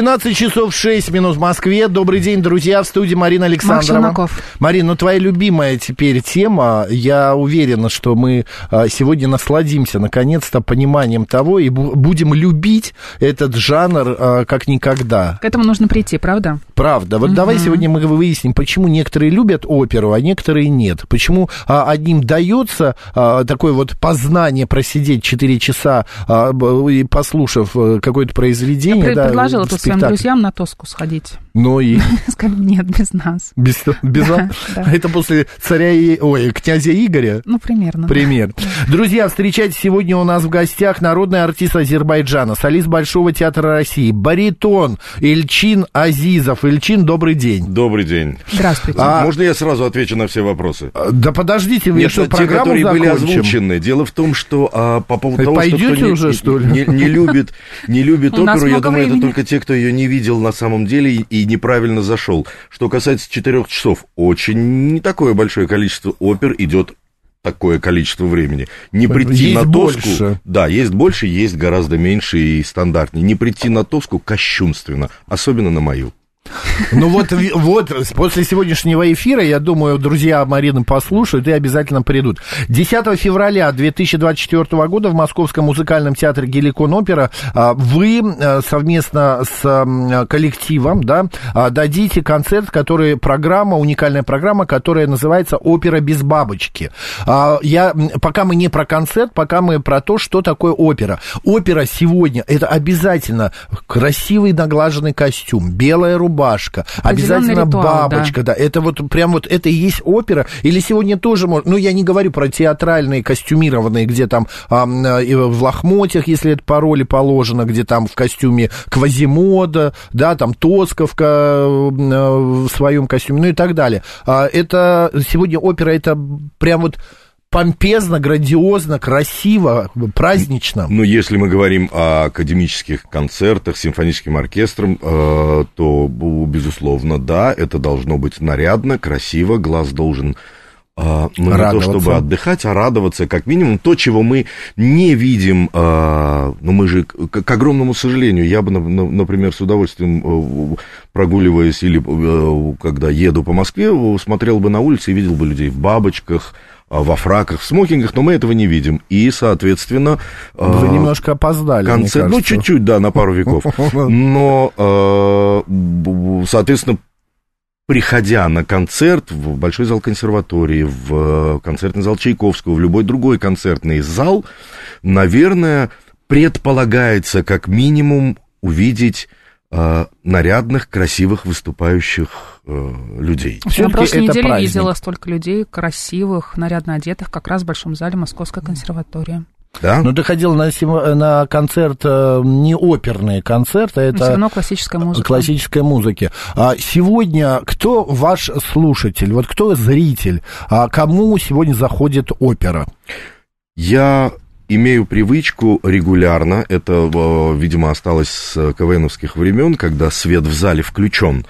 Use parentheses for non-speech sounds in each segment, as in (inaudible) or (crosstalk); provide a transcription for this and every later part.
12 часов 6 минут в Москве. Добрый день, друзья, в студии Марина Александрова. Марина, ну твоя любимая теперь тема. Я уверена, что мы а, сегодня насладимся, наконец-то, пониманием того и будем любить этот жанр а, как никогда. К этому нужно прийти, правда? Правда. Вот угу. давай сегодня мы выясним, почему некоторые любят оперу, а некоторые нет. Почему а, одним дается такое вот познание просидеть 4 часа, послушав э, какое-то произведение. Я да, предложила тут своим друзьям на Тоску сходить. Ну и... (laughs) Сказали, нет, без нас. Без, без да, да. Это после царя, и... ой, князя Игоря? Ну, примерно. Пример. Друзья, встречайте сегодня у нас в гостях народный артист Азербайджана, солист Большого театра России, баритон Ильчин Азизов. Ильчин, добрый день. Добрый день. Здравствуйте. А... Можно я сразу отвечу на все вопросы? А, да подождите, вы Нет, что, те, которые закончим? были озвучены. Дело в том, что а, по поводу того, Пойдете что кто уже, не, что ли? Не, не любит, не любит оперу, я думаю, это только те, кто ее не видел на самом деле и неправильно зашел. Что касается четырех часов, очень не такое большое количество опер идет такое количество времени. Не прийти есть на тоску... Больше. Да, есть больше, есть гораздо меньше и стандартнее. Не прийти на тоску кощунственно, особенно на мою. Ну вот, вот, после сегодняшнего эфира, я думаю, друзья Марины послушают и обязательно придут. 10 февраля 2024 года в Московском музыкальном театре Геликон Опера а, вы а, совместно с коллективом да, а, дадите концерт, который программа, уникальная программа, которая называется «Опера без бабочки». Я, пока мы не про концерт, пока мы про то, что такое опера. Опера сегодня – это обязательно красивый наглаженный костюм, белая рубашка, рубашка, обязательно ритуал, бабочка, да. да. Это вот прям вот это и есть опера. Или сегодня тоже можно, ну я не говорю про театральные костюмированные, где там а, в лохмотьях, если это по роли положено, где там в костюме Квазимода, да, там Тосковка э, в своем костюме, ну и так далее. А, это сегодня опера, это прям вот помпезно, грандиозно, красиво, празднично. Ну, если мы говорим о академических концертах с симфоническим оркестром, э, то, безусловно, да, это должно быть нарядно, красиво, глаз должен э, ну, не то чтобы отдыхать, а радоваться, как минимум, то, чего мы не видим, э, ну, мы же, к, огромному сожалению, я бы, например, с удовольствием, прогуливаясь или когда еду по Москве, смотрел бы на улице и видел бы людей в бабочках, во фраках, в смокингах, но мы этого не видим. И, соответственно... Вы э, немножко опоздали, концерт, Ну, чуть-чуть, да, на пару веков. (laughs) Но, э, соответственно, приходя на концерт в Большой зал консерватории, в концертный зал Чайковского, в любой другой концертный зал, наверное, предполагается как минимум увидеть э, нарядных, красивых выступающих э, людей. Я просто неделю праздник. видела столько людей красивых, нарядно одетых, как раз в Большом зале Московской консерватории. Да? Но ты ходил на, на концерт, э, не оперный концерт, а это... Все равно классическая музыка. Классической музыки. А сегодня кто ваш слушатель, вот кто зритель, а кому сегодня заходит опера? Я имею привычку регулярно, это, видимо, осталось с КВНовских времен, когда свет в зале включен,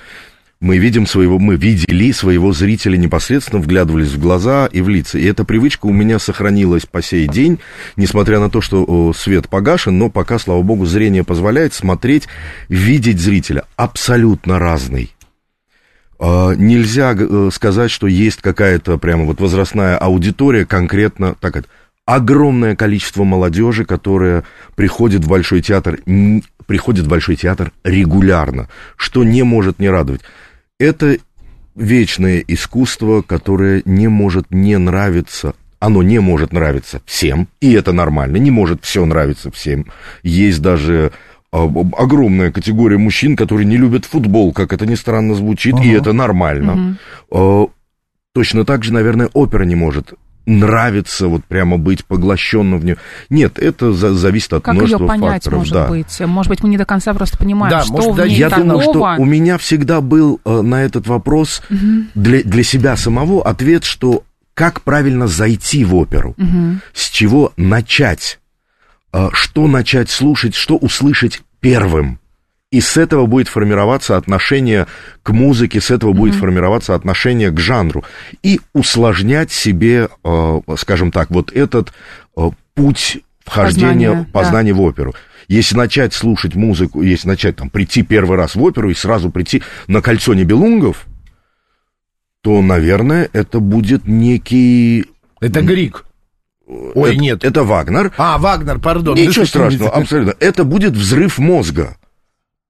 мы видим своего, мы видели своего зрителя непосредственно, вглядывались в глаза и в лица. И эта привычка у меня сохранилась по сей день, несмотря на то, что свет погашен, но пока, слава богу, зрение позволяет смотреть, видеть зрителя абсолютно разный. А, нельзя э, сказать, что есть какая-то прямо вот возрастная аудитория конкретно, так это, огромное количество молодежи, которая приходит в Большой театр, приходит в Большой театр регулярно, что не может не радовать. Это вечное искусство, которое не может не нравиться оно не может нравиться всем, и это нормально, не может все нравиться всем. Есть даже а, огромная категория мужчин, которые не любят футбол, как это ни странно звучит, uh-huh. и это нормально. Uh-huh. Точно так же, наверное, опера не может нравится вот прямо быть поглощенным в нее. Нет, это за, зависит от как множества ее понять, факторов. Может да. быть, может быть, мы не до конца просто понимаем, да, что может, в да, ней Я такого... думаю, что у меня всегда был э, на этот вопрос угу. для, для себя самого ответ, что как правильно зайти в оперу, угу. с чего начать, э, что начать слушать, что услышать первым. И с этого будет формироваться отношение к музыке, с этого mm-hmm. будет формироваться отношение к жанру. И усложнять себе, э, скажем так, вот этот э, путь вхождения, познания, познания да. в оперу. Если начать слушать музыку, если начать там прийти первый раз в оперу и сразу прийти на кольцо Небелунгов, то, наверное, это будет некий... Это Грик. Ой, это, нет. Это Вагнер. А, Вагнер, пардон. Ничего страшного, абсолютно. Это будет взрыв мозга.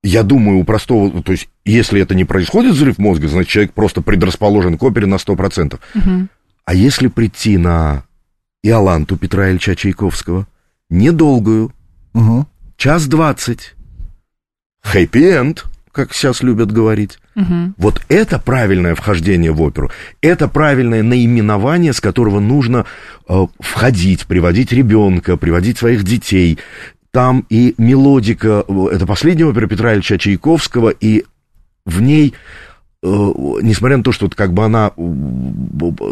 Я думаю, у простого, то есть, если это не происходит взрыв мозга, значит, человек просто предрасположен к опере на 100%. Угу. А если прийти на Иоланту Петра Ильича Чайковского, недолгую, угу. час двадцать, хэппи-энд, как сейчас любят говорить. Угу. Вот это правильное вхождение в оперу. Это правильное наименование, с которого нужно э, входить, приводить ребенка, приводить своих детей там и мелодика, это последняя опера Петра Ильича Чайковского, и в ней Э, несмотря на то, что как бы она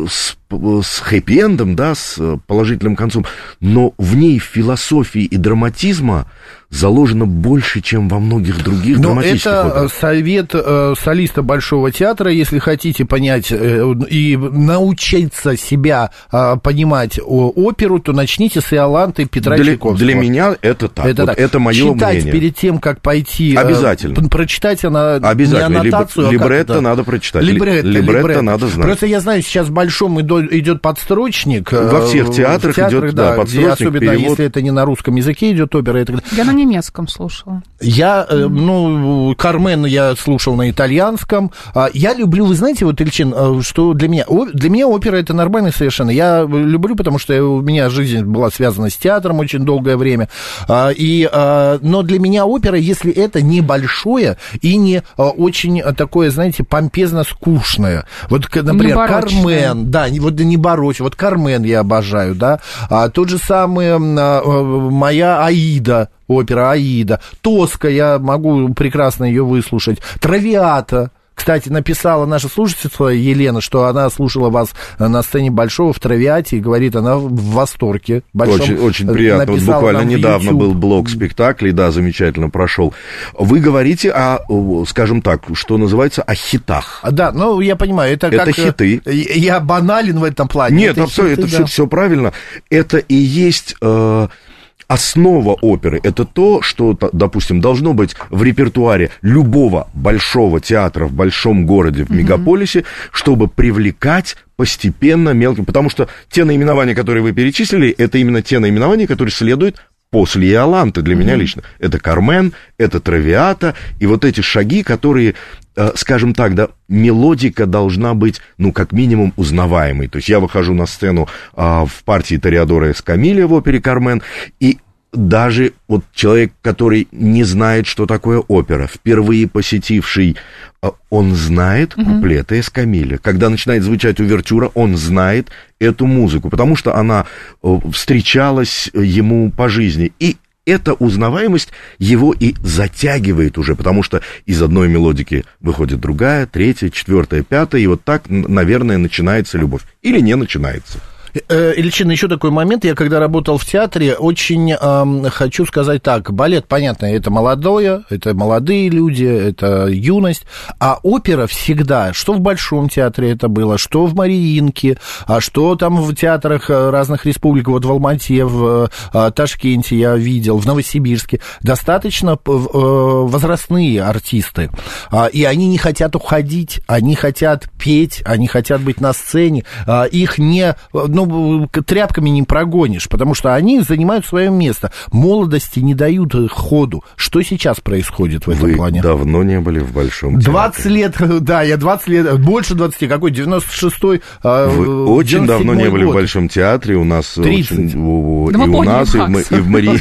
с, с хэппи-эндом, да, с положительным концом, но в ней философии и драматизма заложено больше, чем во многих других Но драматических это операх. совет э, солиста Большого театра, если хотите понять э, и научиться себя э, понимать о, оперу, то начните с Иоланты Петра для, Чайковского. Для меня это так. Это, вот так. это мое Читать мнение. перед тем, как пойти... Э, Обязательно. Э, прочитать она Обязательно. Не аннотацию, Либ, а либретто да. надо прочитать. Либретто, либретто, либретто надо знать. Просто я знаю, сейчас в Большом идет подстрочник. Во всех театрах, в театрах идет да, да, подстрочник, Особенно перевод. если это не на русском языке идет опера. Это... Я на немецком слушала? Я, э, ну, Кармен я слушал на итальянском. А, я люблю, вы знаете, вот, Ильчин, э, что для меня, для меня опера это нормально совершенно. Я люблю, потому что у меня жизнь была связана с театром очень долгое время. А, и, а, но для меня опера, если это небольшое и не очень такое, знаете, помпезно скучное. Вот, например, Кармен, да, вот не борочь, вот Кармен я обожаю, да. А, тот же самый э, моя Аида, опера Аида, Тоска, я могу прекрасно ее выслушать, Травиата, кстати, написала наша слушательница Елена, что она слушала вас на сцене Большого в Травиате и говорит, она в восторге. Большом, очень, очень приятно. Вот буквально недавно был блок спектаклей, да, замечательно прошел. Вы говорите о, скажем так, что называется, о хитах. Да, ну, я понимаю, это, это как... Это хиты. Я банален в этом плане. Нет, это, абсолютно, хиты, это да. все, все правильно. Это и есть... Э, основа оперы это то, что, допустим, должно быть в репертуаре любого большого театра в большом городе, в мегаполисе, чтобы привлекать постепенно мелким, потому что те наименования, которые вы перечислили, это именно те наименования, которые следуют после Иоланты для mm-hmm. меня лично. Это Кармен, это Травиата, и вот эти шаги, которые, э, скажем так, да, мелодика должна быть, ну, как минимум, узнаваемой. То есть я выхожу на сцену а, в партии Ториадора Эскамилия в опере Кармен, и даже вот человек, который не знает, что такое опера, впервые посетивший, а, он знает куплеты Эскамиля. Когда начинает звучать увертюра, он знает эту музыку, потому что она э, встречалась ему по жизни. И эта узнаваемость его и затягивает уже, потому что из одной мелодики выходит другая, третья, четвертая, пятая, и вот так, наверное, начинается любовь. Или не начинается. Э, Ильчин, еще такой момент. Я когда работал в театре, очень э, хочу сказать так. Балет, понятно, это молодое, это молодые люди, это юность. А опера всегда, что в Большом театре это было, что в Мариинке, а что там в театрах э, разных республик, вот в Алмате, в э, Ташкенте я видел, в Новосибирске, достаточно возрастные артисты. А, и они не хотят уходить, они хотят петь, они хотят быть на сцене. А, их не... Ну, тряпками не прогонишь, потому что они занимают свое место. Молодости не дают ходу. Что сейчас происходит в этом Вы плане? давно не были в Большом 20 театре. лет, да, я 20 лет, больше 20, какой, 96-й, а, Вы очень давно не были год. в Большом театре, у нас 30. очень, да и у нас, и в, и в (laughs) Марии. (laughs)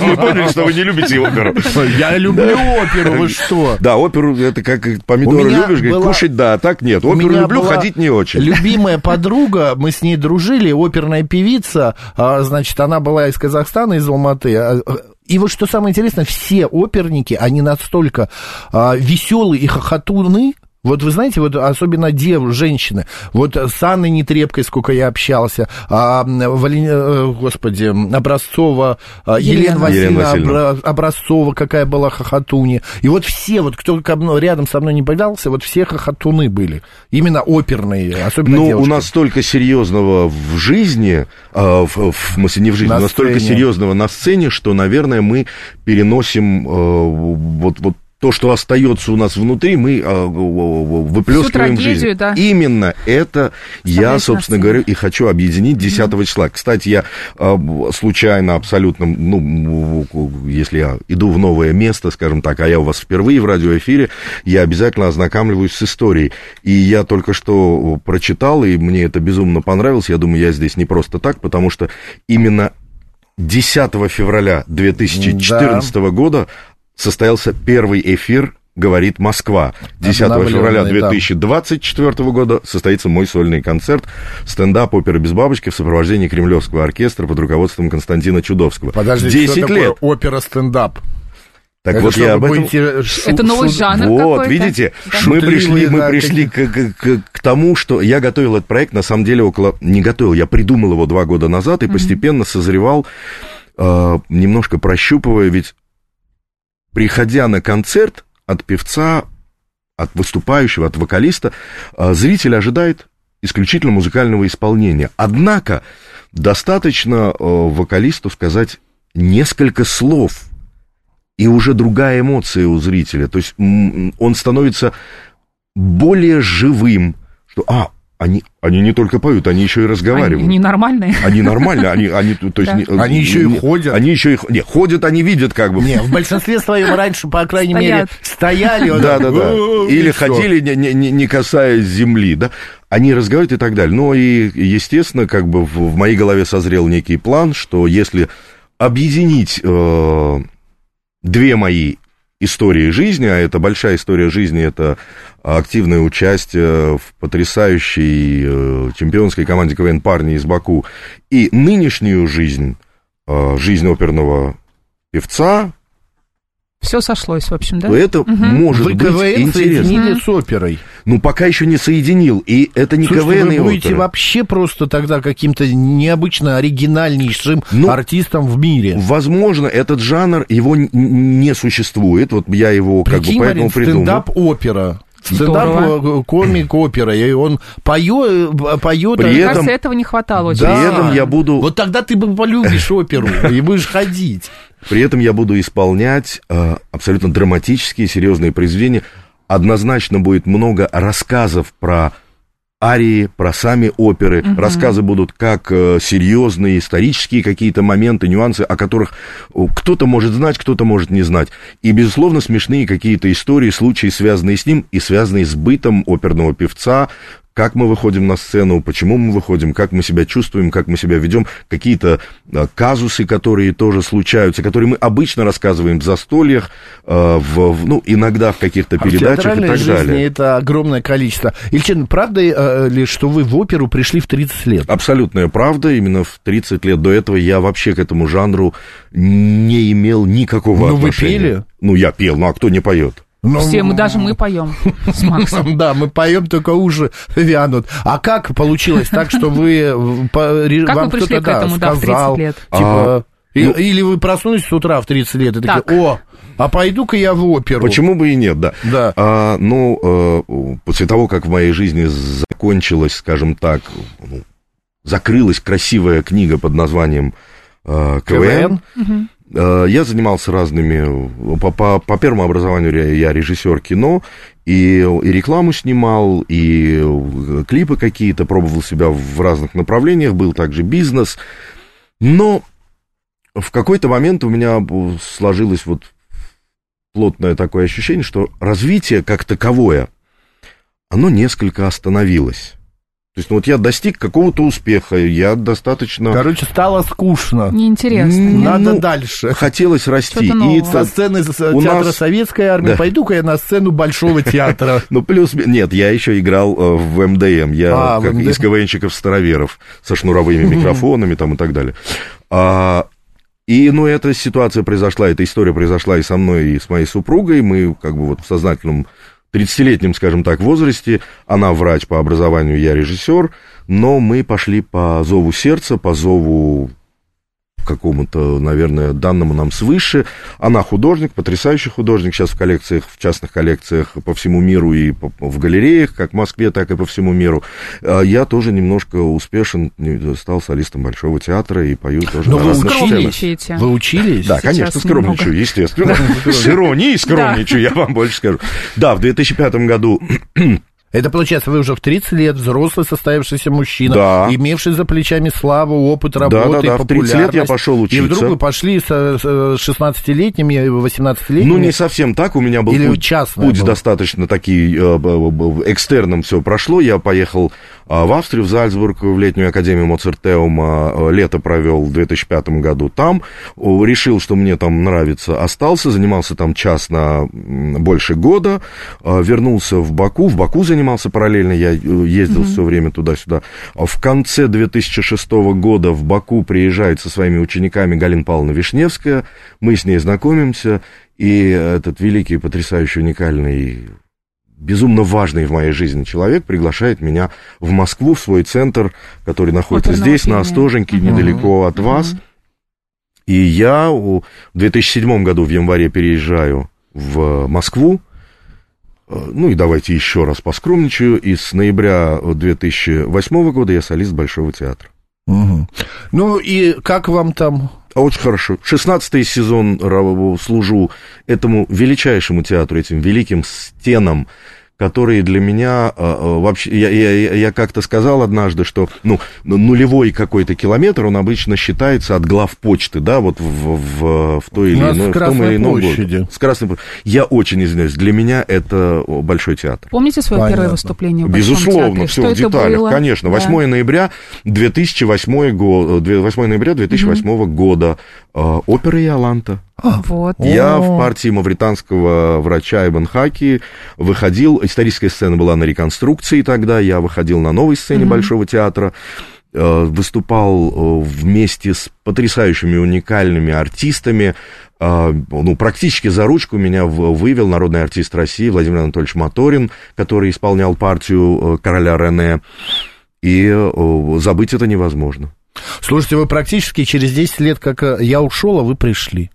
Мы поняли, что вы не любите оперу. Я люблю оперу, вы (laughs) что? Да, оперу, это как помидоры любишь, кушать, да, а так нет. Оперу люблю, ходить не очень. Любимая подруга, мы с ней дружили, Лили, оперная певица, а, значит, она была из Казахстана, из Алматы. А, и вот что самое интересное, все оперники, они настолько а, веселые и хохотуны, Вот вы знаете, вот особенно дев, женщины, вот с Анной Нетребкой, сколько я общался, а, Вали, э, господи, Образцова, а, Елена, Елена Васильевна, Васильевна. Образцова, какая была хохотуни. И вот все, вот кто рядом со мной не появлялся, вот все хохотуны были. Именно оперные, особенно Ну, девушки. у нас столько серьезного в жизни, э, в, в смысле не в жизни, на у нас столько серьезного на сцене, что, наверное, мы переносим э, вот, вот то, что остается у нас внутри, мы э, выплескиваем в жизнь. Да. Именно это я, собственно говоря, и хочу объединить 10 mm-hmm. числа. Кстати, я э, случайно абсолютно, ну, если я иду в новое место, скажем так, а я у вас впервые в радиоэфире, я обязательно ознакомливаюсь с историей. И я только что прочитал, и мне это безумно понравилось. Я думаю, я здесь не просто так, потому что именно 10 февраля 2014 да. года состоялся первый эфир «Говорит Москва». 10 февраля 2024 да. года состоится мой сольный концерт «Стендап опера без бабочки» в сопровождении Кремлевского оркестра под руководством Константина Чудовского. Подождите, 10 что лет. опера-стендап? Так это вот я об этом... Это новый жанр Вот, видите, да. мы пришли, мы пришли к, к, к тому, что я готовил этот проект, на самом деле, около... Не готовил, я придумал его два года назад и mm-hmm. постепенно созревал, э, немножко прощупывая, ведь приходя на концерт от певца, от выступающего, от вокалиста, э, зритель ожидает исключительно музыкального исполнения. Однако достаточно э, вокалисту сказать несколько слов – и уже другая эмоция у зрителя. То есть он становится более живым, что, а, они, они не только поют, они еще и разговаривают. Они нормальные. Они нормальные, они, (laughs) они, то есть, да. не, они еще и ходят. Они еще и не, ходят, они видят как бы. Не, в большинстве своем раньше, по крайней Стоят. мере, стояли. Да, да, да. Или ходили, не, не, не касаясь земли, да. Они разговаривают и так далее. Но и, естественно, как бы в, в моей голове созрел некий план, что если объединить э, две мои истории жизни, а это большая история жизни, это активное участие в потрясающей э, чемпионской команде КВН «Парни» из Баку, и нынешнюю жизнь, э, жизнь оперного певца, все сошлось, в общем, да? То это угу. может Вы быть КВН интересно. соединили с оперой. Ну, пока еще не соединил, и это не Слушайте, КВН вы и будете опера. вообще просто тогда каким-то необычно оригинальнейшим ну, артистом в мире. Возможно, этот жанр, его не существует, вот я его как Прикинь, бы поэтому Марин, придумал. стендап-опера. Стендап комик опера, и он поет, поет. При Мне этом, кажется, этого не хватало. Очень да. При этом я буду. Вот тогда ты бы полюбишь оперу и будешь ходить. При этом я буду исполнять э, абсолютно драматические, серьезные произведения. Однозначно будет много рассказов про арии, про сами оперы. Угу. Рассказы будут как э, серьезные исторические какие-то моменты, нюансы, о которых кто-то может знать, кто-то может не знать. И, безусловно, смешные какие-то истории, случаи, связанные с ним и связанные с бытом оперного певца, как мы выходим на сцену, почему мы выходим, как мы себя чувствуем, как мы себя ведем, какие-то а, казусы, которые тоже случаются, которые мы обычно рассказываем в застольях, а, в, ну, иногда в каких-то а передачах в и так жизни далее. это огромное количество. Ильчин, правда э, ли, что вы в оперу пришли в 30 лет? Абсолютная правда. Именно в 30 лет до этого я вообще к этому жанру не имел никакого ну, отношения. вы пели? Ну, я пел, ну а кто не поет? Ну, Все, мы даже мы поем с Максом. (laughs) Да, мы поем, только ужи вянут. А как получилось так, что вы... Как вы пришли к этому, да, в 30 лет? Типа, а, ну, или вы проснулись с утра в 30 лет и такие, о, а пойду-ка я в оперу. Почему бы и нет, да. да. А, ну, э, после того, как в моей жизни закончилась, скажем так, ну, закрылась красивая книга под названием э, КВН, КВН? Э, я занимался разными... По, по, по первому образованию я режиссер кино, и, и рекламу снимал, и э, клипы какие-то, пробовал себя в разных направлениях, был также бизнес. Но в какой-то момент у меня сложилось вот плотное такое ощущение, что развитие как таковое, оно несколько остановилось. То есть, ну, вот я достиг какого-то успеха, я достаточно... Короче, стало скучно. Неинтересно. Надо ну, дальше. Хотелось расти. И со сцены театра нас... Советской армии да. пойду-ка я на сцену Большого (laughs) театра. Ну, плюс... Нет, я еще играл э, в МДМ. Я а, как из КВНщиков-староверов со шнуровыми микрофонами там и так далее. А, и, ну, эта ситуация произошла, эта история произошла и со мной, и с моей супругой. Мы как бы вот в сознательном 30-летнем, скажем так, возрасте. Она врач по образованию, я режиссер, но мы пошли по зову сердца, по зову какому-то, наверное, данному нам свыше. Она художник, потрясающий художник, сейчас в коллекциях, в частных коллекциях по всему миру и в галереях, как в Москве, так и по всему миру. А я тоже немножко успешен, стал солистом Большого театра и пою тоже Но на вы учились? Вы учились? Да, Сейчас конечно, скромничаю, немного. естественно. (laughs) С иронией скромничаю, я вам больше скажу. Да, в 2005 году Это получается, вы уже в 30 лет взрослый состоявшийся мужчина, Да. имевший за плечами славу, опыт Да, работы, да, да, в 30 лет я пошел И учиться. вдруг вы пошли с э, с 16-летними, 18-летними. Ну, не совсем так. У меня был Или путь, путь было? достаточно такие, э, экстерном все прошло. Я поехал а, в Австрию, в Зальцбург, в летнюю академию Моцартеума. э, Лето провел в 2005 году там. Решил, что мне там нравится. Остался, занимался там час на больше года. э, Вернулся в Баку. В Баку занимался параллельно. Я э, ездил все время туда-сюда. А В конце 2006 года в Баку приезжает со своими учениками Галина Павловна Вишневская. Мы с ней знакомимся. И этот великий, потрясающий, уникальный, безумно важный в моей жизни человек приглашает меня в Москву, в свой центр, который находится Оперного здесь, на пения. Остоженке, Мгм. недалеко от вас. И я в 2007 году в январе переезжаю в Москву. Э, Ну и давайте еще раз поскромничаю. И с ноября 2008 года я солист Большого театра. Мгм. Ну и как вам там? А Очень хорошо. 16 сезон служу этому величайшему театру, этим великим стенам, которые для меня а, а, вообще... Я, я- я как-то сказал однажды, что ну, ну, нулевой какой-то километр, он обычно считается от глав почты, да, вот в, в, в той или иной... с в том Красной или ином площади. году. С Красной площади. Я очень извиняюсь. Для меня это большой театр. Помните свое Понятно. первое выступление в Безусловно, все Что в деталях, было? конечно. Да. 8 ноября 2008 год, 8 ноября 2008 года. э, Опера Иоланта. Вот. Я О. в партии мавританского врача Ибн Хаки выходил, историческая сцена была на реконструкции тогда, я выходил на новой сцене Большого театра, э, выступал э, вместе с потрясающими уникальными артистами, э, ну, практически за ручку меня вывел народный артист России Владимир Анатольевич Моторин, который исполнял партию короля Рене, и забыть это невозможно. Слушайте, вы практически через 10 лет, как я ушел, а вы пришли.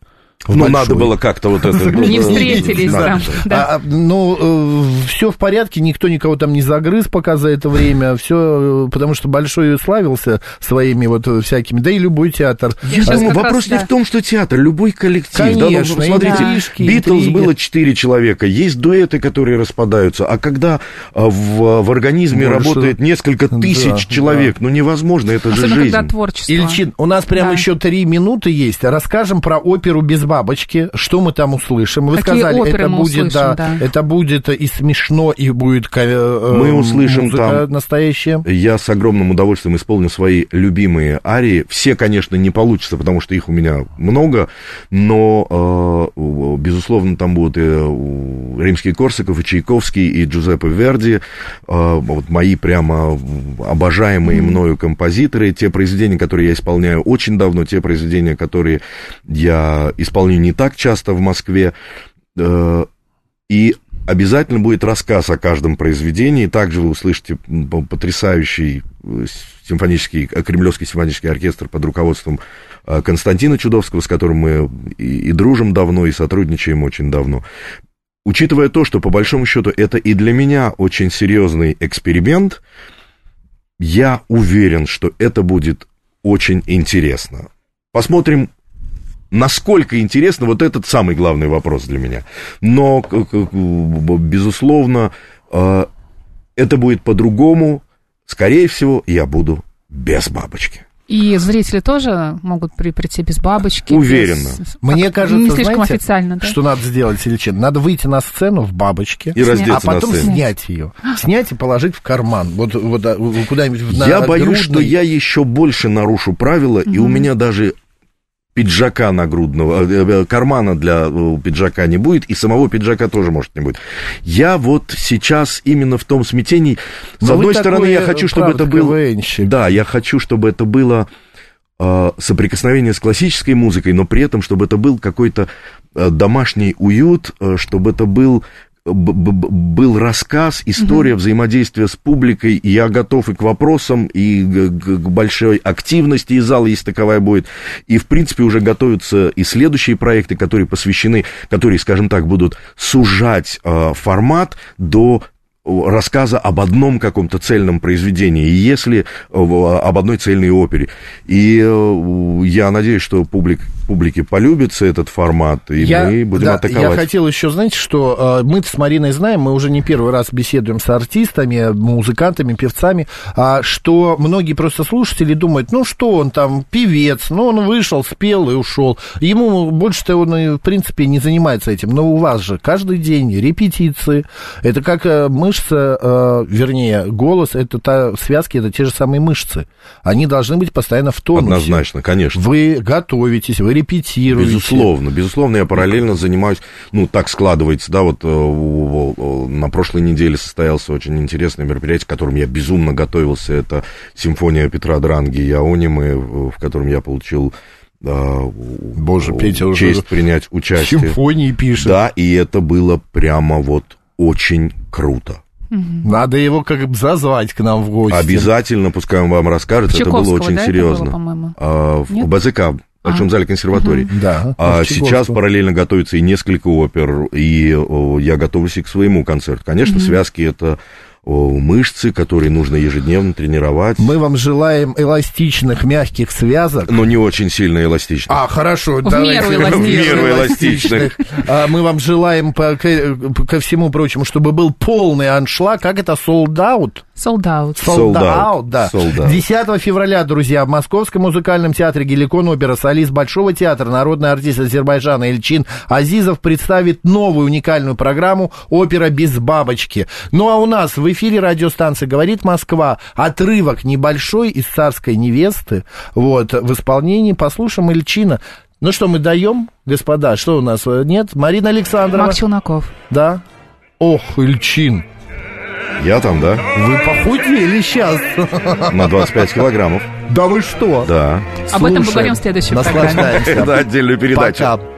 Ну, большой. надо было как-то вот (laughs) это... Не э, встретились было. Да. А, а, ну, все в порядке, никто никого там не загрыз пока за это время, все, потому что Большой славился своими вот всякими, да и любой театр. Думаю, как вопрос раз, не да. в том, что театр, любой коллектив. Конечно, да, ну, смотрите, интрижки, Битлз было четыре человека, есть дуэты, которые распадаются, а когда а, в, в организме Больше. работает несколько Да, тысяч человек, ну невозможно, это же когда жизнь. творчество. Ильчин, у нас прямо Да. еще три минуты есть. Расскажем про оперу без бабочки. Что мы там услышим? Вы Какие сказали, оперы это мы будет, услышим, да, да. это будет и смешно, и будет э, Мы услышим музыка там- настоящая. Я с огромным удовольствием исполню свои любимые арии. Все, конечно, не получится, потому что их у меня много, но, э, безусловно, там будут и э, Римский Корсаков, и Чайковский, и Джузеппе Верди, э, вот мои прямо обожаемые мною композиторы, те произведения, которые я исполняю очень давно, те произведения, которые я исполняю не так часто в Москве, э, и обязательно будет рассказ о каждом произведении. Также вы услышите потрясающий э, симфонический, э, Кремлевский симфонический оркестр под руководством Константина Чудовского, с которым мы и, и дружим давно, и сотрудничаем очень давно. Учитывая то, что по большому счету это и для меня очень серьезный эксперимент, я уверен, что это будет очень интересно. Посмотрим, насколько интересно, вот этот самый главный вопрос для меня. Но, безусловно, э, это будет по-другому. Скорее всего, я буду без бабочки. И зрители тоже могут при- прийти без бабочки. Уверенно. без- Мне как- кажется, не слишком знаете, официально, да? Что надо сделать, Ильчин? Надо выйти на сцену в бабочке. И раздеться а потом на сцене. снять ее. Снять и положить в карман. Вот, вот а, куда-нибудь в я боюсь, что нагрудный. я еще больше нарушу правила, и у меня даже пиджака нагрудного, э, э, кармана для э, пиджака не будет, и самого пиджака тоже, может, не будет. Я вот сейчас именно в том смятении. С Но Ну, одной стороны, я хочу, чтобы это было... КВНщик. Да, я хочу, чтобы это было э, соприкосновение с классической музыкой, но при этом, чтобы это был какой-то э, домашний уют, э, чтобы это был был рассказ, история угу. взаимодействия с публикой, и я готов и к вопросам, и к большой активности из зала, если таковая будет. И, в принципе, уже готовятся и следующие проекты, которые посвящены, которые, скажем так, будут сужать э, формат до рассказа об одном каком-то цельном произведении, если об одной цельной опере. И э, я надеюсь, что публик, публике полюбится этот формат, и я, мы будем да, атаковать. Я хотел еще, знаете, что э, мы с Мариной знаем, мы уже не первый раз беседуем с артистами, музыкантами, певцами, а что многие просто слушатели думают, ну что он там, певец, ну он вышел, спел и ушел. Ему больше-то он, в принципе, не занимается этим. Но у вас же каждый день репетиции. Это как э, мы мышца, э, вернее, голос, это та, связки, это те же самые мышцы. Они должны быть постоянно в тонусе. Однозначно, конечно. Вы готовитесь, вы репетируете. Безусловно, безусловно, я параллельно занимаюсь, ну, так складывается, да, вот э, на прошлой неделе состоялся очень интересное мероприятие, к которому я безумно готовился, это симфония Петра Дранги и Аонимы, в котором я получил да, Боже, Петя честь уже принять участие. Симфонии пишет. Да, и это было прямо вот очень круто. Надо его как бы зазвать к нам в гости. Обязательно, пускай он вам расскажет. это было очень да, серьезно. Это было, а, в Нет? БЗК, в Большом а. зале консерватории. Угу. Да, а сейчас параллельно готовится и несколько опер, и о, я готовлюсь и к своему концерту. Конечно, угу. связки это мышцы, которые нужно ежедневно тренировать. Мы вам желаем эластичных, мягких связок. Но не очень сильно эластичных. А, хорошо. В меру эластичных. В меру эластичных. А, мы вам желаем, по, ко, ко всему прочему, чтобы был полный аншлаг. Как это, sold out? Sold out. Sold, out, да. Sold out. 10 февраля, друзья, в Московском музыкальном театре Геликон опера солист Большого театра, народный артист Азербайджана Эльчин Азизов представит новую уникальную программу «Опера без бабочки». Ну а у нас в эфире радиостанции «Говорит Москва» отрывок небольшой из «Царской невесты» вот, в исполнении. Послушаем Эльчина. Ну что, мы даем, господа? Что у нас? Нет? Марина Александрова. Макс Челноков. Да? Ох, Ильчин. Я там, да? Вы похудели сейчас. На 25 килограммов. Да вы что? Да. Об этом поговорим в следующем программе. Это отдельную передачу. Пока.